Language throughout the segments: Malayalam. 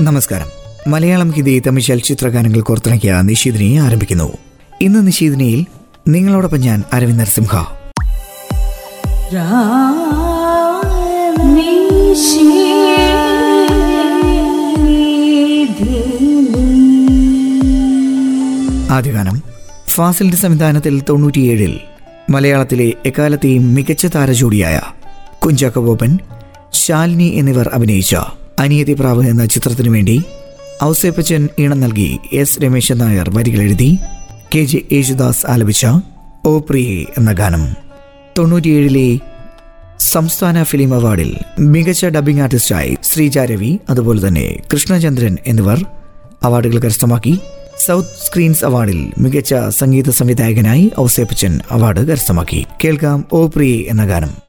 നമസ്കാരം. മലയാളം ഹിന്ദി തമിഴ് ചലച്ചിത്ര ഗാനങ്ങൾ കോർത്തിണക്കിയ നിഷീദിനെ ആരംഭിക്കുന്നു. ഇന്ന് നിഷീദിനിയിൽ നിങ്ങളോടൊപ്പം ഞാൻ അരവിന്ദ് നരസിംഹ. ആദ്യ ഗാനം ഫാസിലിന്റെ സംവിധാനത്തിൽ തൊണ്ണൂറ്റിയേഴിൽ മലയാളത്തിലെ എക്കാലത്തെയും മികച്ച താരജോഡിയായ കുഞ്ചാക്കബോബൻ ശാലിനി എന്നിവർ അഭിനയിച്ച അനിയതി പ്രാവ് എന്ന ചിത്രത്തിനു വേണ്ടി ഔസേപ്പച്ചൻ ഈണം നൽകി എസ് രമേശൻ നായർ വരികൾ എഴുതി കെ ജെ യേശുദാസ് ആലപിച്ച ഓ പ്രിയേ എന്ന ഗാനം. തൊണ്ണൂറ്റിയേഴിലെ സംസ്ഥാന ഫിലിം അവാർഡിൽ മികച്ച ഡബ്ബിംഗ് ആർട്ടിസ്റ്റായി ശ്രീജ രവി അതുപോലെ തന്നെ കൃഷ്ണചന്ദ്രൻ എന്നിവർ അവാർഡുകൾ കരസ്ഥമാക്കി. സൗത്ത് സ്ക്രീൻസ് അവാർഡിൽ മികച്ച സംഗീത സംവിധായകനായി ഔസേപ്പച്ചൻ അവാർഡ് കരസ്ഥമാക്കി. കേൾക്കാം ഓ പ്രിയേ എന്ന ഗാനം.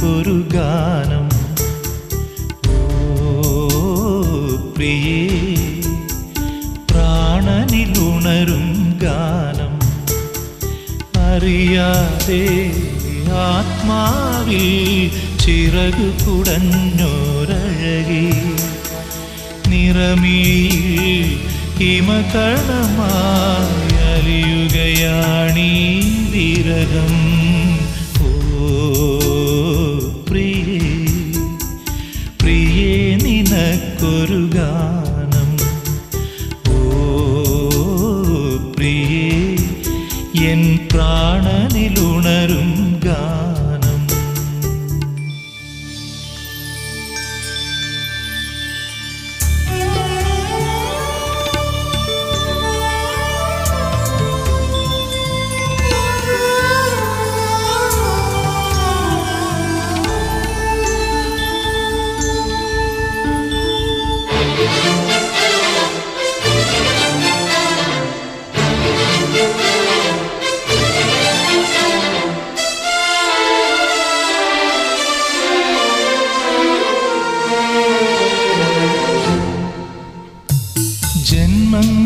നിനക്കൊരു ഗാനം. ഓ പ്രിയേ പ്രാണനിലുണരും ഗാനം. അറിയാതെ ആത്മാവിൽ ചിറകു കുടഞ്ഞോരഴകി നിറമീ ഹിമകണമായി അലിയുകയാണീ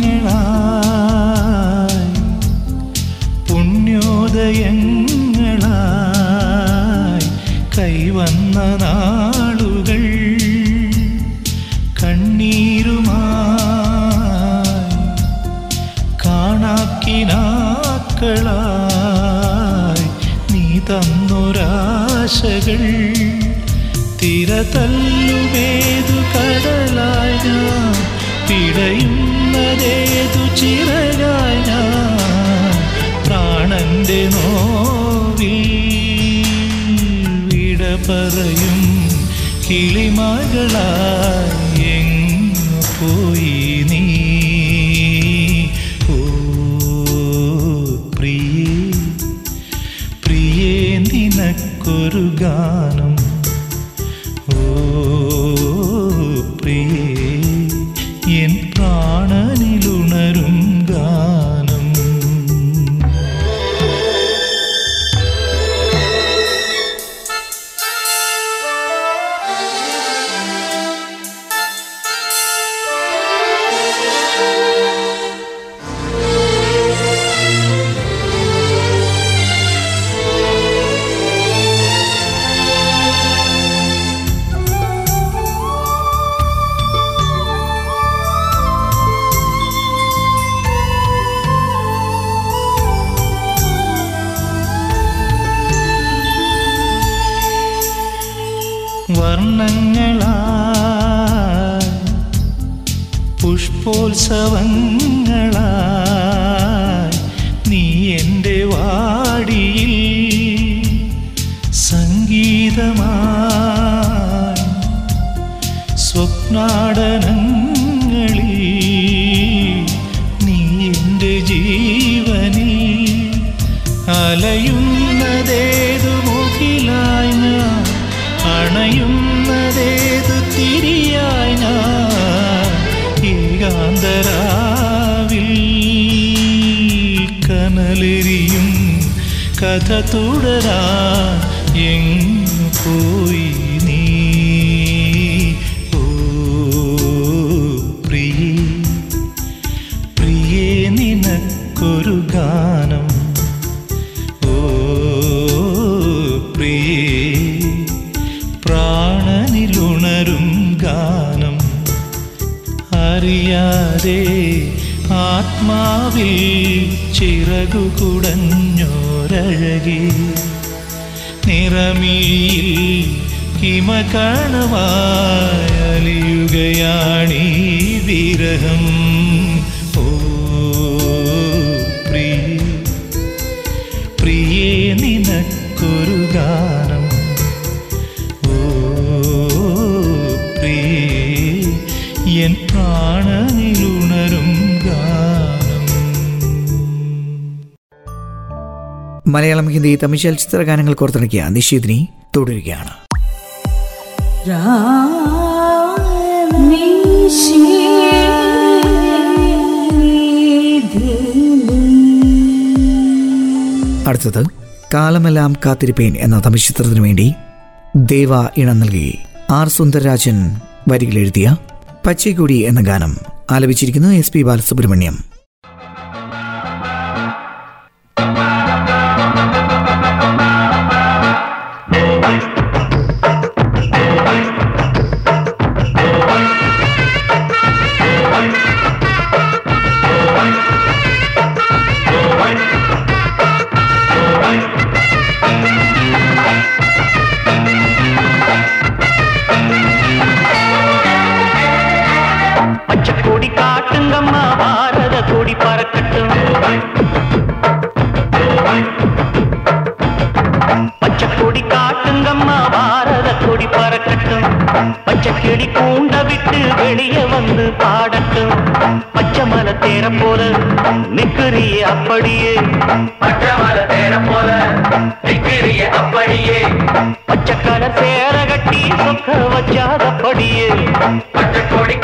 ജന്മങ്ങളായി പുണ്യോദയങ്ങളായി കണ്ണീരുമായി കാണാക്കിനാക്കളായി നീ തന്നൊരാശകൾ തിര പറയും കിളിമകളായി എങ്ങു പോയി? കുടഞ്ഞോരഴകി നിറമിയിൽ ഹിമകണമായലിയുകയാണീ വിരഹം. മലയാളം ഹിന്ദി തമിഴ് ചലച്ചിത്ര ഗാനങ്ങൾ കോർത്തിണക്കിയ നിഷേധിനി തുടരുകയാണ്. അടുത്തത് കാലമെല്ലാം കാത്തിരിപ്പേൻ എന്ന തമിഴ് ചിത്രത്തിനു വേണ്ടി ദേവ ഇണം നൽകി ആർ സുന്ദരരാജൻ വരികളെഴുതിയ പച്ചൈക്കൊടി എന്ന ഗാനം ആലപിച്ചിരിക്കുന്നു എസ് പി ബാലസുബ്രഹ്മണ്യം. கொடி பறக்கட்டும் பச்சைக்கொடி காட்டுங்கம்மா பாரத கொடி பறக்கட்டும் பச்சை கிளி கூண்ட விட்டு வெளியே வந்து பாடட்டும். பச்சை மலை தேர போல நிக்கிறிய அப்படியே. பச்சை மலை தேர போல நிக்கிறிய அப்படியே. பச்சை கலர் சேர கட்டி சொக்க வச்சாதப்படியே பச்சை கொடி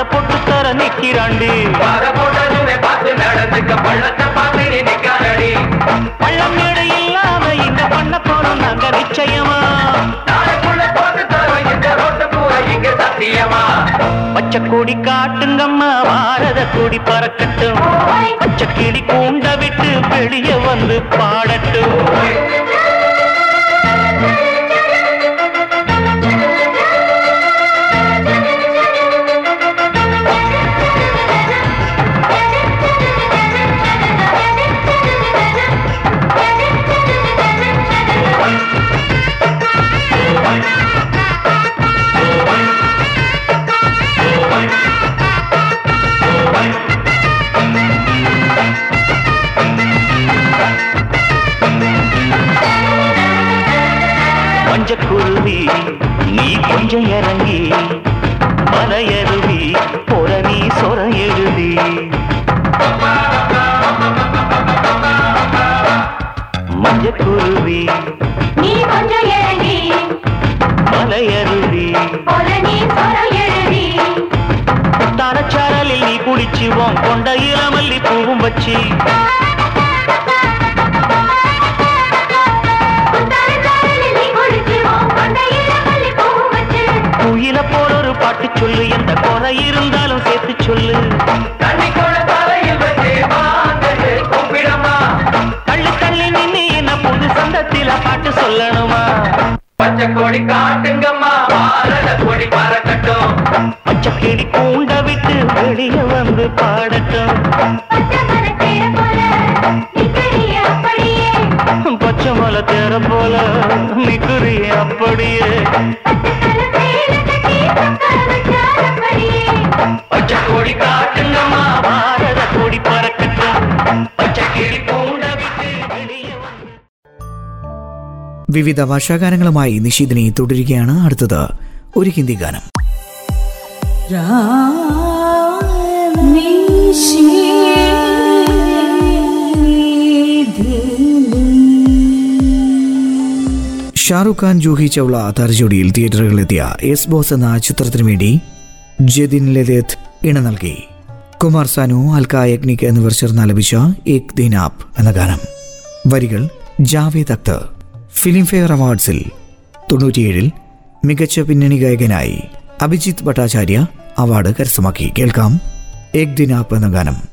பாத போட்டு தர நிக்கிறாண்டி. பள்ளம் மேடு இல்லாம இந்த பண்ண போறோம் நாங்க நிச்சயமா. பச்சை கொடி காட்டுங்கம்மா பாரத கொடி பறக்கட்டும். பச்சை கிளி கூண்ட விட்டு வெளியே வந்து பாடட்டும். குயில போல ஒரு பாட்டு சொல்லு எந்த குறை இருந்தாலும் சேர்த்து சொல்லு. தள்ளி தள்ளி நின்று என்ன பொது சந்தத்தில பாட்டு சொல்லணுமா? பச்சை கொடி காட்டுங்கம்மா. பாரத கொடி பறக்கட்டும். பச்சை கிடி கூண்ட விட்டு வெளியே வந்து பாடட்டும். பச்சை மலை தேர போல நிக்குறிய அப்படியே. വിവിധ ഭാഷാഗാനങ്ങളുമായി നിഷീദിനി തുടരുകയാണ് അടുത്തത്. ഒരു ഹിന്ദി ഗാനം. ഷാറുഖ് ഖാൻ ജൂഹി ചൗള താരജോഡിയിൽ തിയേറ്ററുകളിലെത്തിയ എസ് ബോസ് എന്ന ചിത്രത്തിനു വേണ്ടി ജതിൻ ലലിത് ഇണ നൽകി. കുമാർ സാനു അൽക്ക യഗ്നിക് എന്നിവർ ചേർന്ന് ആലപിച്ച ഏക് ദിനാപ് എന്ന ഗാനം. വരികൾ ജാവേദ് അക്തർ. ഫിലിം ഫെയർ അവാർഡ്സിൽ തൊണ്ണൂറ്റിയേഴിൽ മികച്ച പിന്നണി ഗായകനായി അഭിജിത്ത് ഭട്ടാചാര്യ അവാർഡ് കരസ്ഥമാക്കി. കേൾക്കാം. ഏക് ദിനാപ്പ് എന്ന ഗാനം.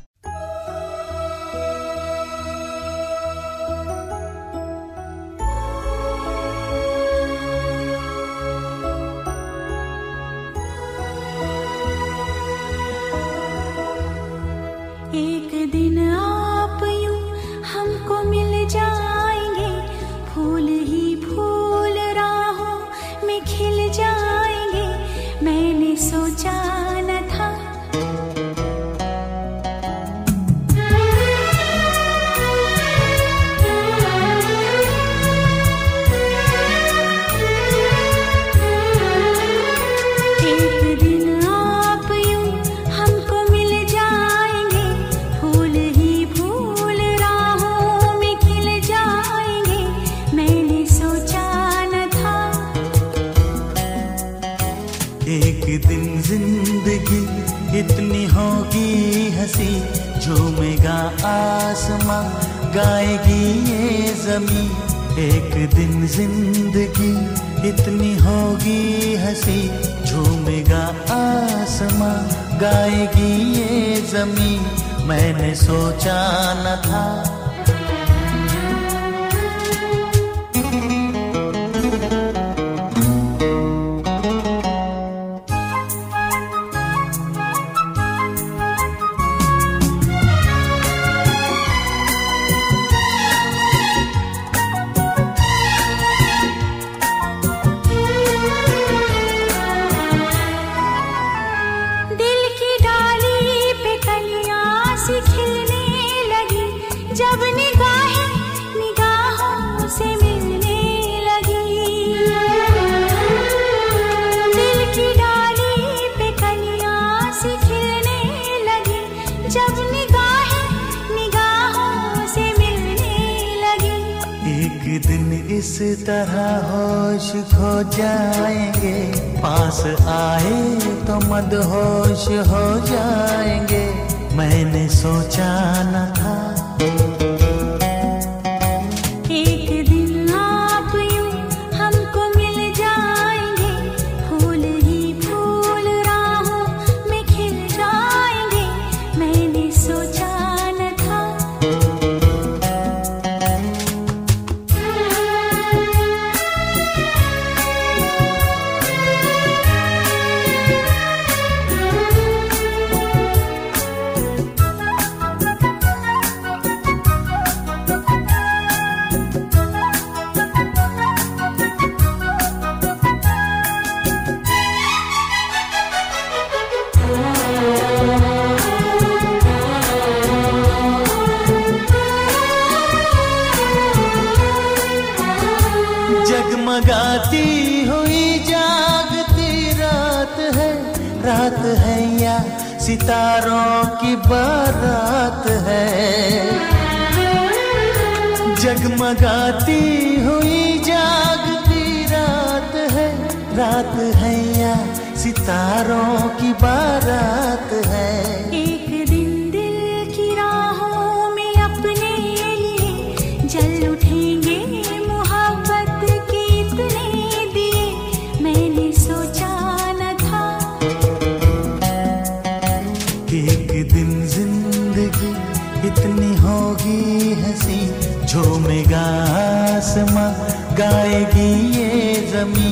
जाएगी ये जमी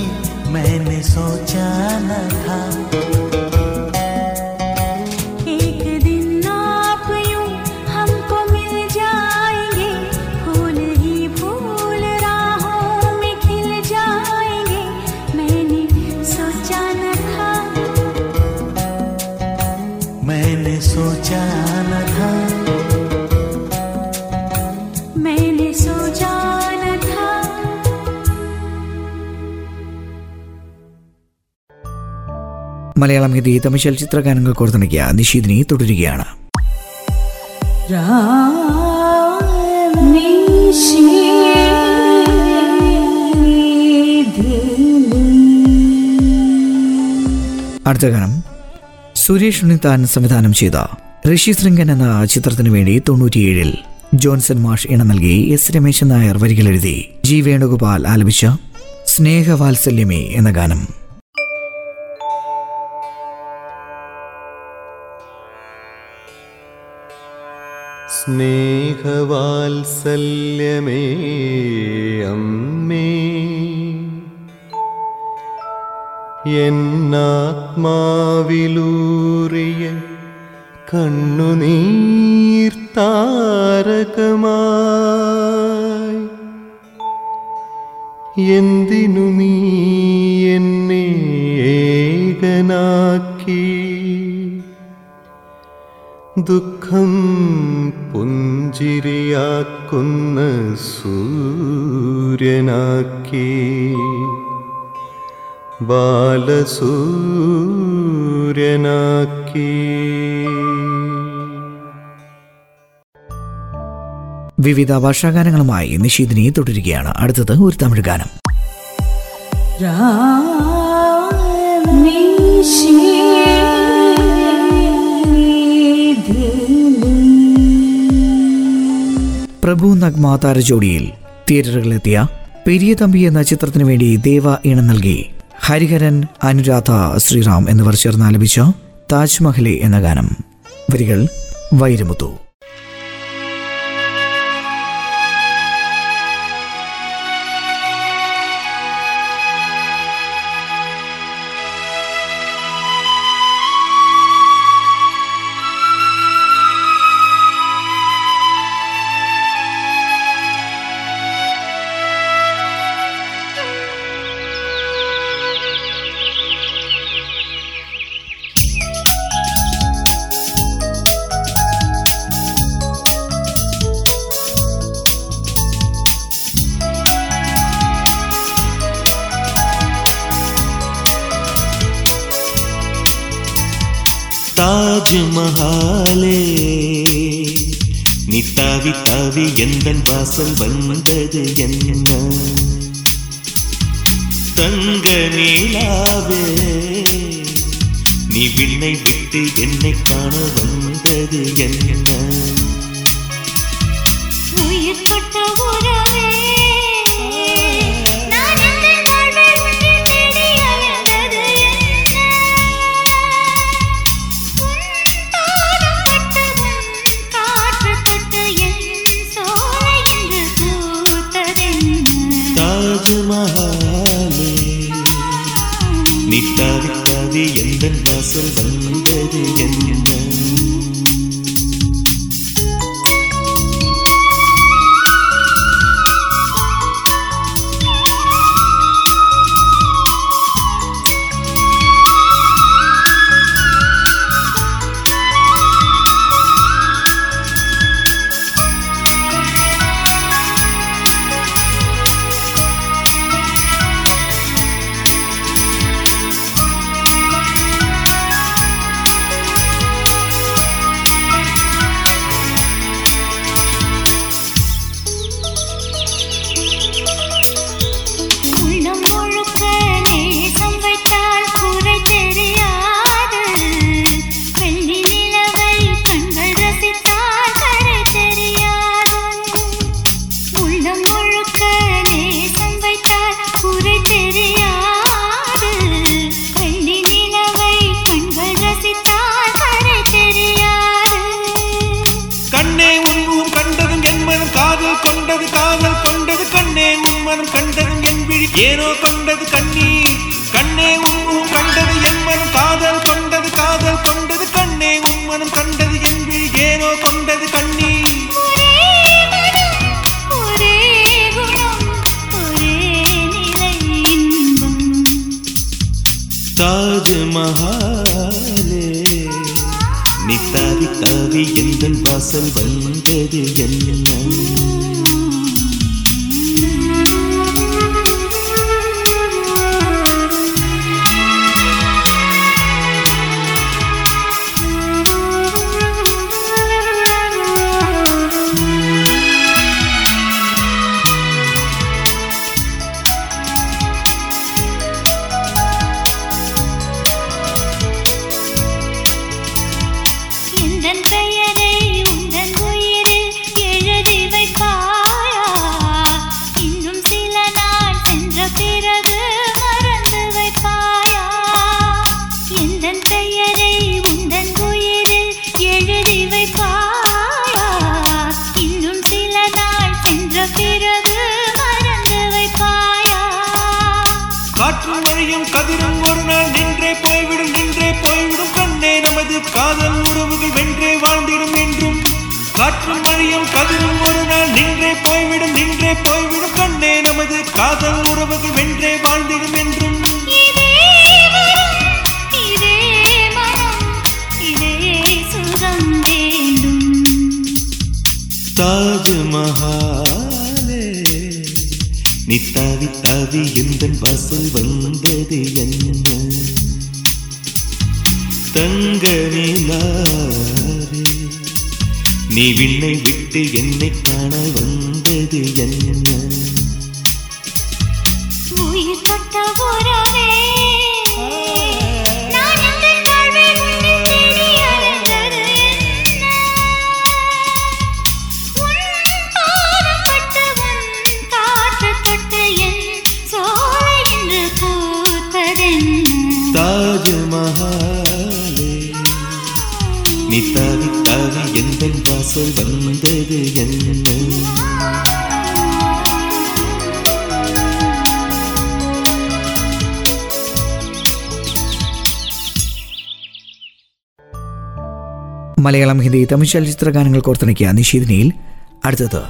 मैंने सोचा न था। एक दिन हमको मिल फूल ही फूल में खिल मैंने सोचा न था। मैंने सोचा न था മലയാളം ഹിന്ദി തമിഴ് ചലച്ചിത്ര ഗാനങ്ങൾ കോർത്തിണക്കിയ നിഷീദിനി തുടരുകയാണ്. അടുത്ത ഗാനം സുരേഷ് ഉണ്ണിത്താൻ സംവിധാനം ചെയ്ത ഋഷി ശൃംഗൻ എന്ന ചിത്രത്തിനു വേണ്ടി തൊണ്ണൂറ്റിയേഴിൽ ജോൺസൺ മാഷ് ഇണ നൽകി എസ് രമേശൻ നായർ വരികളെഴുതി ജി വേണുഗോപാൽ ആലപിച്ച സ്നേഹവാത്സല്യമേ എന്ന ഗാനം. സ്നേഹവാത്സല്യമേ അമ്മേ. എന്നാത്മാവിലൂറിയ കണ്ണുനീർത്താരകമായി എന്തിനു നീ എന്നെ ഏകനാക്കി ദുഃഖം പുഞ്ചിരിയാക്കുന്ന സൂര്യനാക്കി. ബാലസൂര്യനാക്കി. വിവിധ ഭാഷാഗാനങ്ങളുമായി നിഷീദിനെ തുടരുകയാണ്. അടുത്തത് ഒരു തമിഴ് ഗാനം. പ്രഭു നഗ്മ താരജോഡിയിൽ തിയേറ്ററുകളിലെത്തിയ പെരിയ തമ്പി എന്ന ചിത്രത്തിനു വേണ്ടി ദേവ ഈണം നൽകി. ഹരിഹരൻ അനുരാധ ശ്രീറാം എന്നിവർ ചേർന്ന് ആലപിച്ച താജ്മഹലെ എന്ന ഗാനം. വരികൾ വൈരമുത്തു. நீ தாவி தாவி எந்த வாசல் வந்தது என்ன? தங்க நீலாவே நீ விண்ணை விட்டு என்னை காண வந்தது என்ன? Some முதல் வந்தது காதல் உறவுகள் வென்றே வாழ்ந்திடும் என்றும் காற்றும் வழியும் கதிரும் ஒரு நாள் நின்றே போய்விடும் நின்றே போய்விடும் கண்ணே. நமது காதல் உறவுகள் வென்றே வாழ்ந்திடும் என்றும். தாஜ்மஹாலே நீ தாவி தாவி எந்த வாசல் வந்தது என்ன? தங்க நிலாவே நீ விண்ணை விட்டு என்னை காண வந்தது என்ன? ചെയ്തത് എന്ന്. മലയാളം ഹിന്ദി തമിഴ് ചലച്ചിത്ര ഗാനങ്ങൾ കോർത്തിണക്കിയ നിഷീദിനിയിൽ അടുത്തത്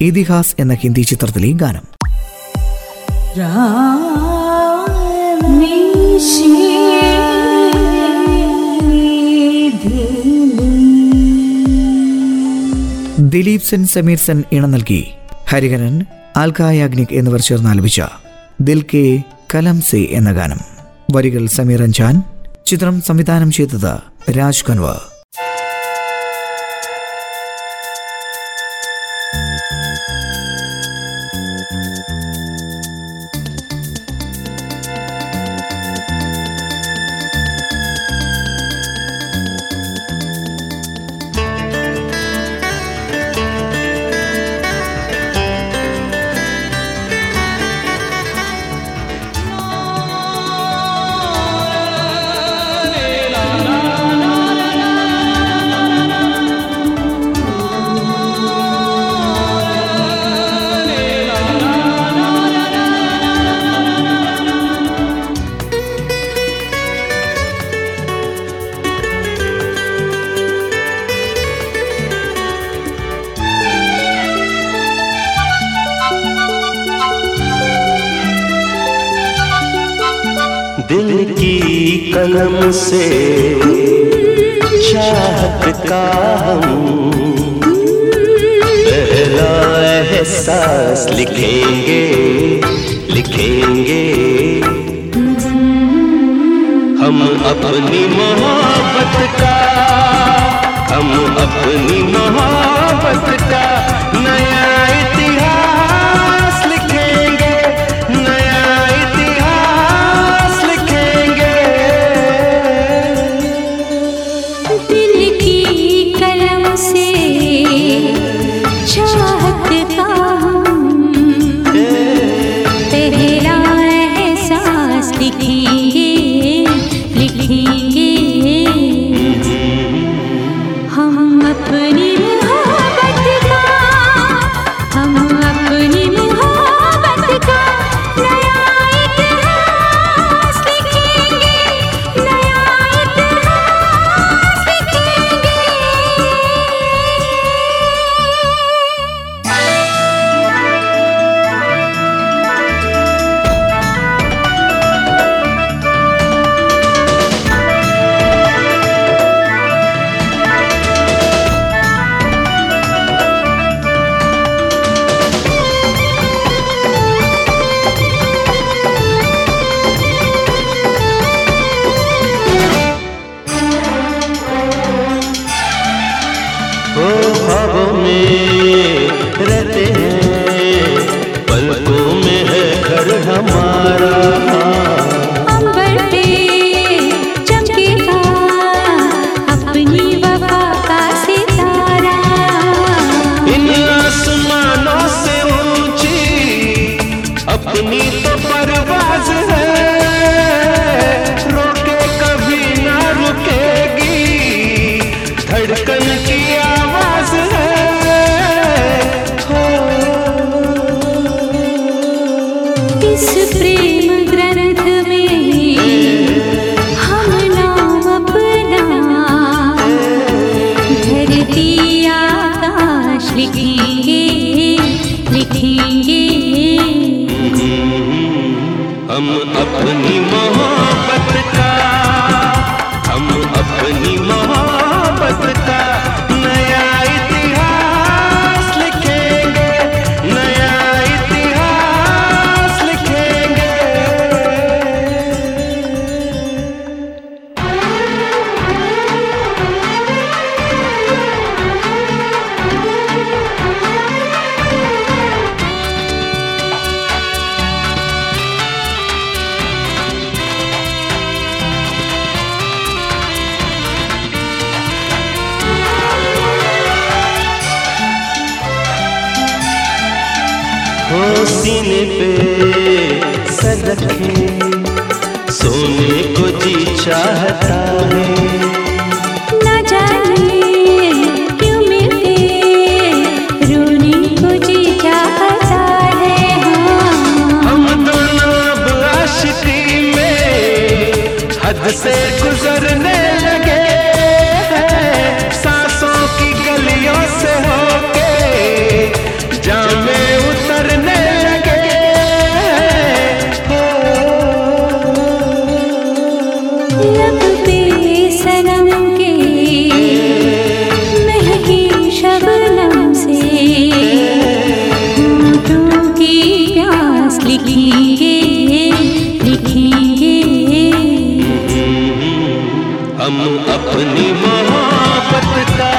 ഇതിഹാസ് എന്ന ഹിന്ദി ചിത്രത്തിലെ ഗാനം. രാ ദിലീപ് സെൻ സമീർ സെൻ ഇണം നൽകി. ഹരിഹരൻ ആൽക്കായാഗ്നിക് എന്നിവർ ചേർന്ന് ആലപിച്ച ദിൽ കെ കലം സെ എന്ന ഗാനം. വരികൾ സമീർ അഞ്ചാൻ. ചിത്രം സംവിധാനം ചെയ്തത് രാജ് കൻവർ. दिल की कलम से चाहत का हम। पहला एहसास लिखेंगे लिखेंगे। हम अपनी मोहब्बत का, हम अपनी मोहब्बत का हम अपनी मोहब्बत का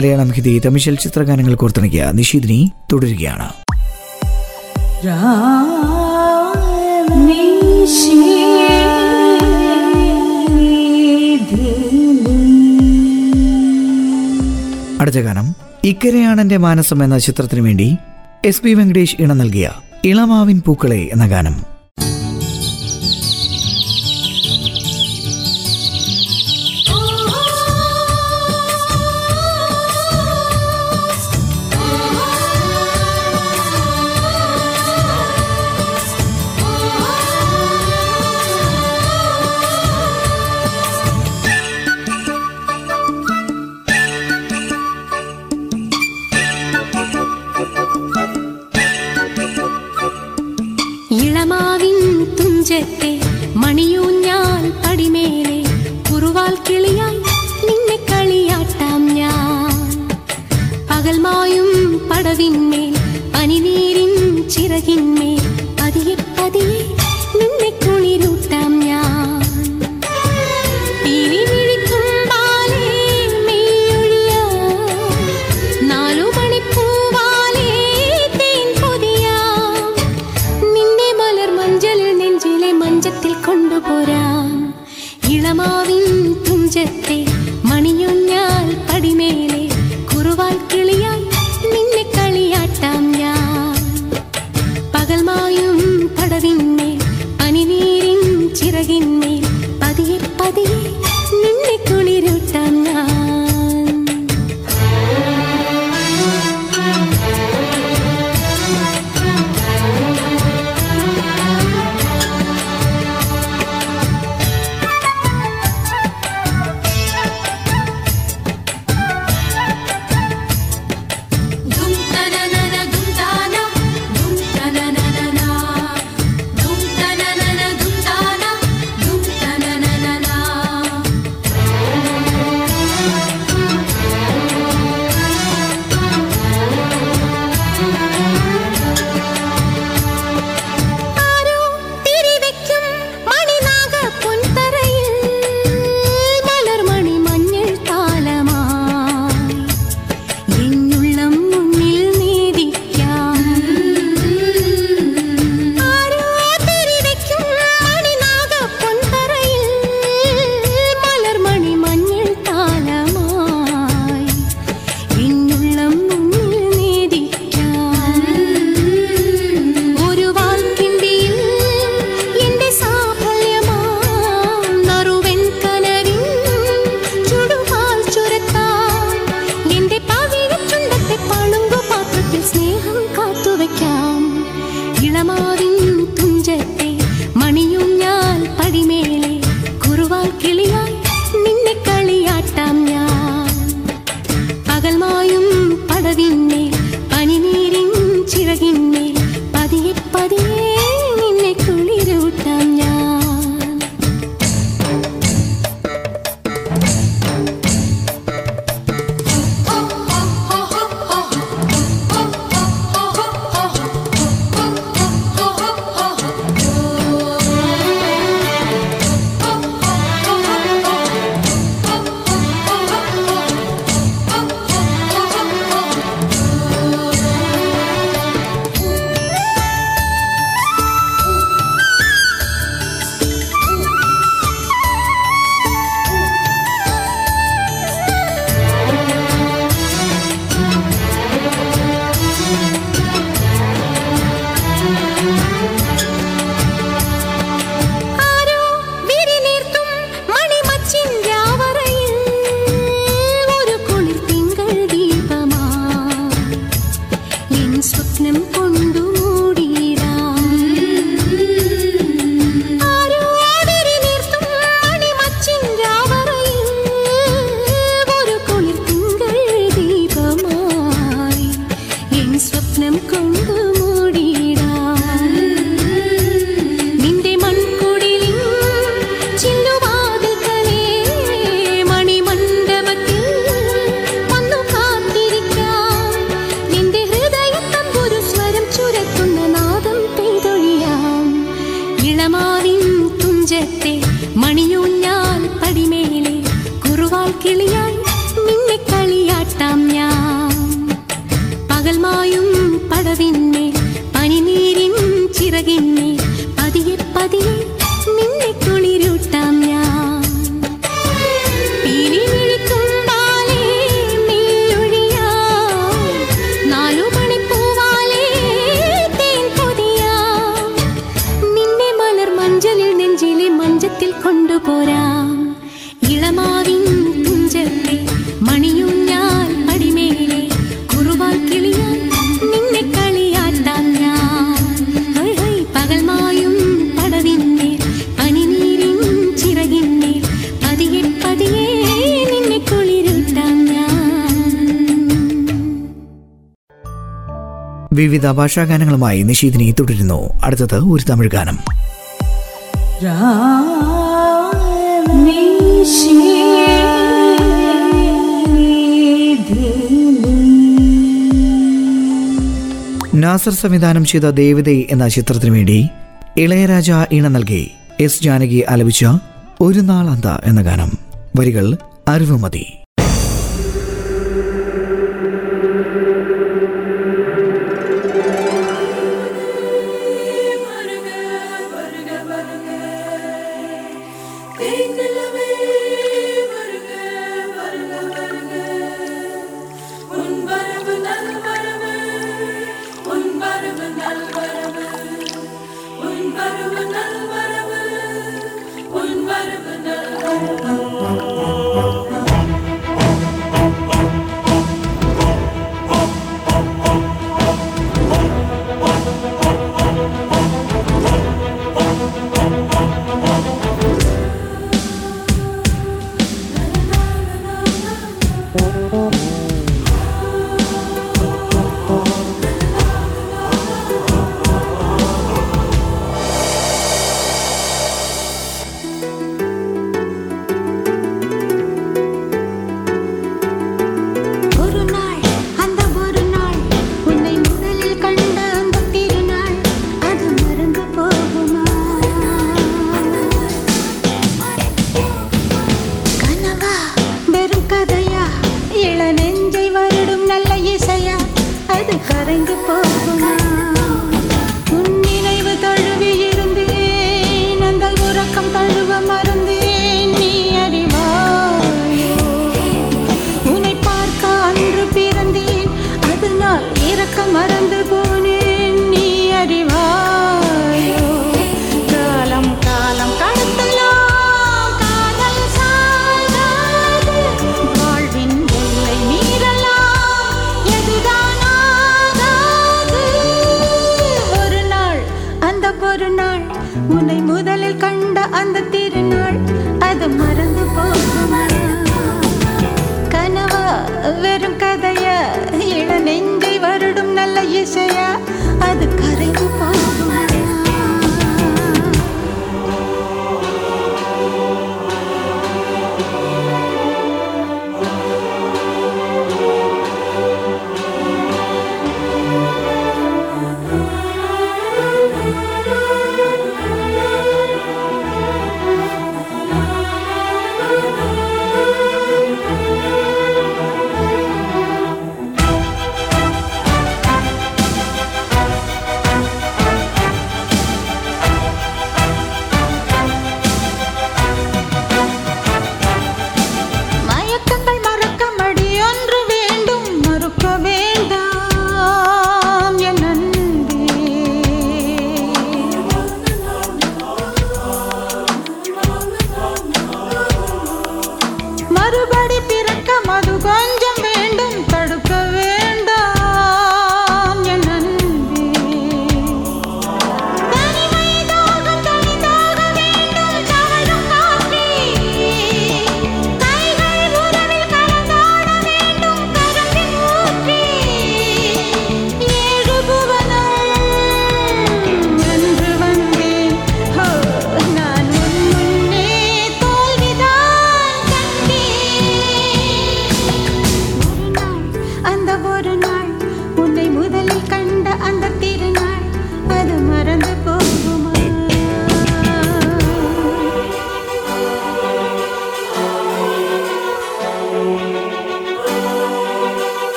മലയാളം ഹിന്ദി തമിഴ് ചലച്ചിത്ര ഗാനങ്ങൾ കോർത്തിണക്കിയ നിഷീദിനി തുടരുകയാണ്. അടുത്ത ഗാനം ഇക്കരയാണെന്റെ മാനസം എന്ന ചിത്രത്തിനു വേണ്ടി എസ് പി വെങ്കടേഷ് ഇണ നൽകിയ ഇളമാവിൻ പൂക്കളെ എന്ന ഗാനം. വിവിധ ഭാഷാ ഗാനങ്ങളുമായി നിഷീദിനി തുടരുന്നു. അടുത്തത് ഒരു തമിഴ് ഗാനം. നാസർ സംവിധാനം ചെയ്ത ദേവതൈ എന്ന ചിത്രത്തിനു വേണ്ടി ഇളയരാജ ഇണ നൽകി. എസ് ജാനകി ആലപിച്ച ഒരു നാളന്ത എന്ന ഗാനം. വരികൾ അറിവുമതി.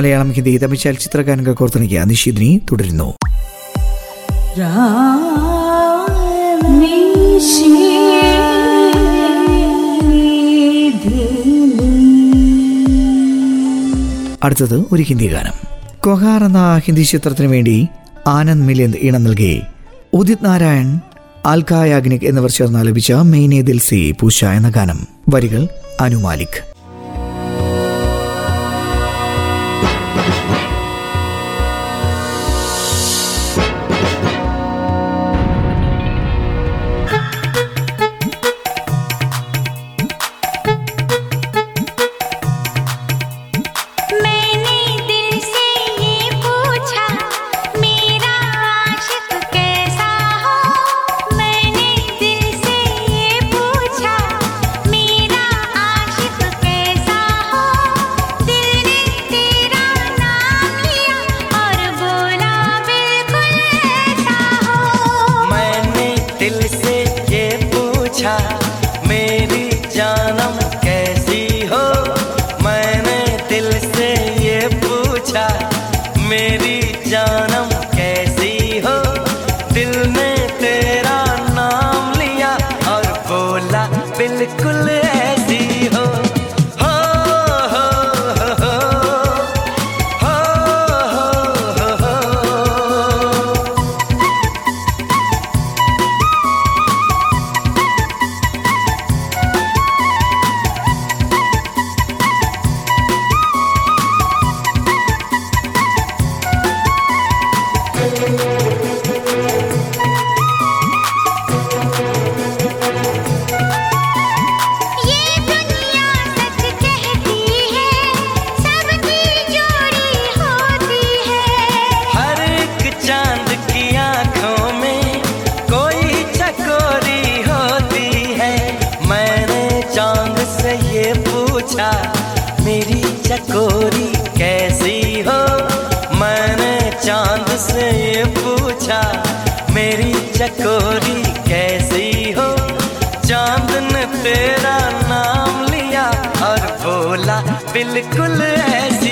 മലയാളം ഹിന്ദി തമിഴ് ചലച്ചിത്രഗാനങ്ങൾ കോർത്തിണക്കിയ നിഷീദിനി തുടരുന്നു. അടുത്തത് ഒരു ഹിന്ദി ഗാനം. കൊഹാർ എന്ന ഹിന്ദി ചിത്രത്തിന് വേണ്ടി ആനന്ദ് മിലിന്ദ് ഇണം നൽകി ഉദിത് നാരായൺ ആൽക്കായാഗ്നിക് എന്നിവർ ചേർന്ന് ആലപിച്ച മെയ്നെ ദിൽസി പൂശ എന്ന ഗാനം. വരികൾ അനുമാലിക് चाँद ने तेरा नाम लिया और बोला बिल्कुल ऐसी